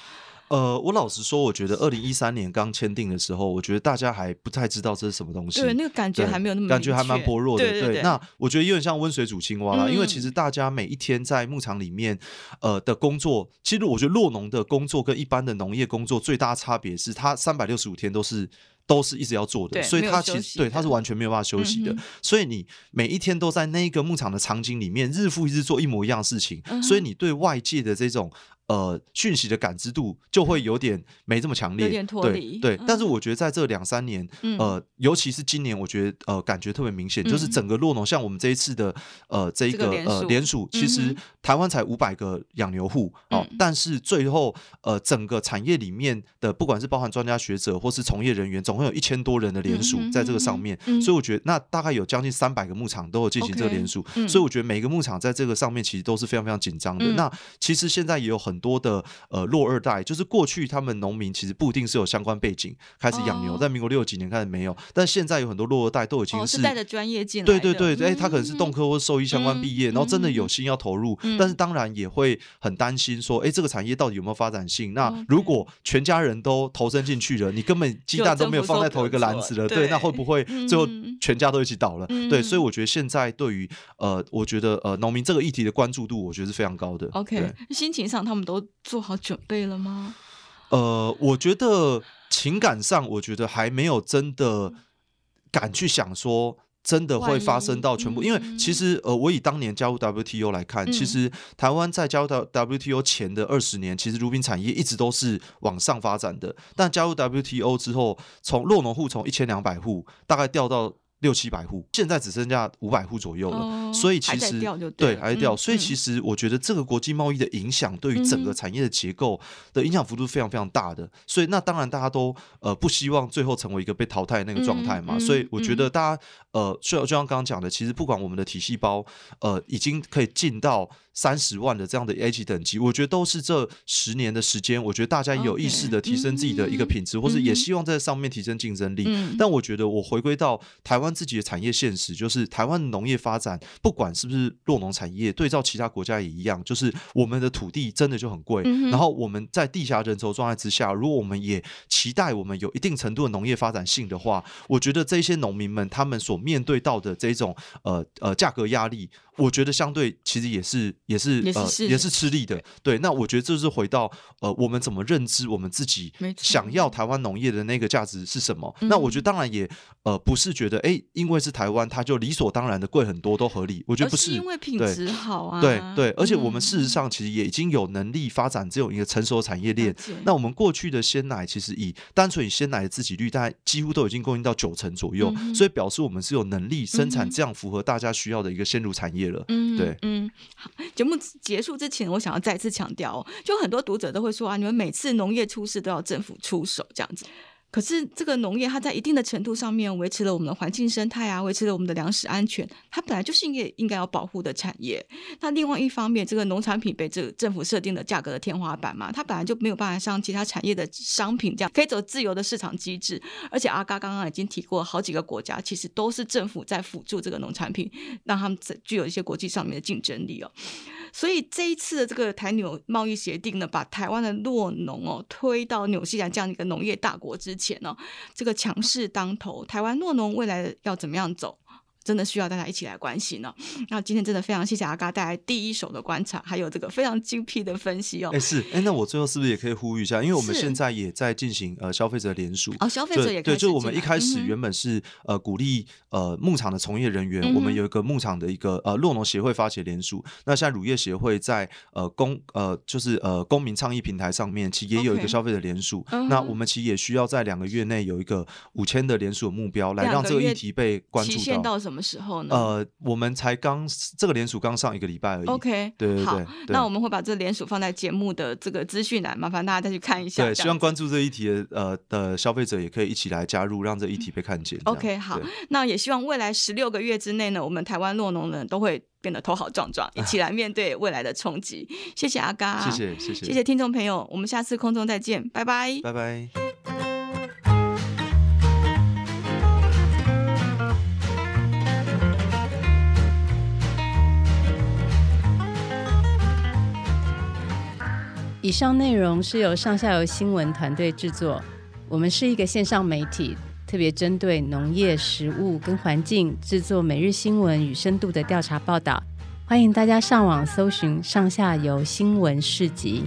呃，我老实说，我觉得二零一三年刚签订的时候，我觉得大家还不太知道这是什么东西，对，那个感觉还没有那么感觉还蛮薄弱的。对，对，对，对，那我觉得有点像温水煮青蛙啦，嗯，因为其实大家每一天在牧场里面，呃的工作，其实我觉得落农的工作跟一般的农业工作最大差别是，它三百六十五天都是。都是一直要做的，所以他其实对他是完全没有办法休息的。嗯、所以你每一天都在那个牧场的场景里面，日复一日做一模一样的事情，嗯、所以你对外界的这种。呃，讯息的感知度就会有点没这么强烈，有点脱离。对，对、嗯，但是我觉得在这两三年，呃，嗯、尤其是今年，我觉得呃，感觉特别明显，嗯、就是整个洛农，像我们这一次的呃，这一个、这个呃联署，其实台湾才五百个养牛户哦、嗯，但是最后呃，整个产业里面的，不管是包含专家学者或是从业人员，总共有一千多人的联署在这个上面，嗯、所以我觉得那大概有将近三百个牧场都有进行这个联署、嗯，所以我觉得每个牧场在这个上面其实都是非常非常紧张的、嗯。那其实现在也有很多的呃。落，二代就是过去他们农民其实不一定是有相关背景开始养牛，在、哦、民国六几年开始没有，但现在有很多落二代都已经是带着专业进来，对对对，哎、他可能是动科或兽医相关毕业、嗯，然后真的有心要投入，嗯、但是当然也会很担心说，哎、欸，这个产业到底有没有发展性？那如果全家人都投身进去了，你根本鸡蛋都没有放在同一个篮子了，对，那会不会最后全家都一起倒了？嗯、对，所以我觉得现在对于呃，我觉得呃，农民这个议题的关注度，我觉得是非常高的。OK，心情上他们都做好准备了吗？呃，我觉得情感上，我觉得还没有真的敢去想说，真的会发生到全部。因为其实，呃，我以当年加入 WTO 来看，其实台湾在加入 WTO 前的二十年，其实乳品产业一直都是往上发展的。但加入 WTO 之后，从落农户从一千两百户，大概掉到。六七百户，现在只剩下五百户左右了，哦，所以其实对还在掉，嗯，所以其实我觉得这个国际贸易的影响对于整个产业的结构的影响幅度非常非常大的，所以那当然大家都呃不希望最后成为一个被淘汰的那个状态嘛，嗯，所以我觉得大家呃，就就像刚刚讲的，其实不管我们的体细胞呃已经可以进到。三十万的这样的 A 等级，我觉得都是这十年的时间，我觉得大家有意识的提升自己的一个品质.或是也希望在上面提升竞争力。嗯、但我觉得我回归到台湾自己的产业现实，就是台湾农业发展，不管是不是弱农产业，对照其他国家也一样，就是我们的土地真的就很贵。嗯、然后我们在地下人稠状态之下，如果我们也期待我们有一定程度的农业发展性的话，我觉得这些农民们他们所面对到的这种呃呃价格压力。我觉得相对其实也是也是呃也是吃力的，对。那我觉得这是回到呃我们怎么认知我们自己想要台湾农业的那个价值是什么？那我觉得当然也呃不是觉得哎因为是台湾它就理所当然的贵很多都合理。我觉得不是，是因为品质好啊。对对，而且我们事实上其实也已经有能力发展这种一个成熟产业链。那我们过去的鲜奶其实以单纯以鲜奶的自给率，大概几乎都已经供应到九成左右，所以表示我们是有能力生产这样符合大家需要的一个鲜乳产业。嗯，对，嗯，好，节目结束之前，我想要再次强调哦，就很多读者都会说啊，你们每次农业出事都要政府出手这样子。可是这个农业，它在一定的程度上面维持了我们的环境生态啊，维持了我们的粮食安全，它本来就是应该应该要保护的产业。那另外一方面，这个农产品被这个政府设定的价格的天花板嘛，它本来就没有办法像其他产业的商品这样可以走自由的市场机制。而且阿嘎刚刚已经提过，好几个国家其实都是政府在辅助这个农产品，让他们具有一些国际上面的竞争力哦。所以这一次的这个台纽贸易协定呢，把台湾的落农哦推到纽西兰这样一个农业大国之且呢，这个强势当头，台湾诺农未来要怎么样走？真的需要大家一起来关心呢。那今天真的非常谢谢阿嘎带来第一手的观察，还有这个非常精辟的分析哦。哎、欸、是哎、欸，那我最后是不是也可以呼吁一下？因为我们现在也在进行呃消费者联署哦，消费者也对，就我们一开始原本是、嗯、呃鼓励呃牧场的从业人员、嗯，我们有一个牧场的一个呃洛农协会发起联署。那现在乳业协会在呃公呃就是呃公民倡议平台上面，其实也有一个消费者联署。Okay. 那我们其实也需要在两个月内有一个五千的联署的目标，来让这个议题被关注到。什么时候呢？呃呃，我们才刚这个联署刚上一个礼拜而已。OK，对对对，好，那我们会把这个联署放在节目的这个资讯栏，麻烦大家再去看一下。对，希望关注这一题的呃的消费者也可以一起来加入，让这一题被看见。OK，好，那也希望未来十六个月之内呢，我们台湾落农人都会变得头好壮壮，一起来面对未来的冲击。谢谢阿嘎，谢谢谢谢，谢谢听众朋友，我们下次空中再见，拜拜，拜拜。以上内容是由上下游新闻团队制作，我们是一个线上媒体，特别针对农业、食物跟环境制作每日新闻与深度的调查报道。欢迎大家上网搜寻上下游新闻市集。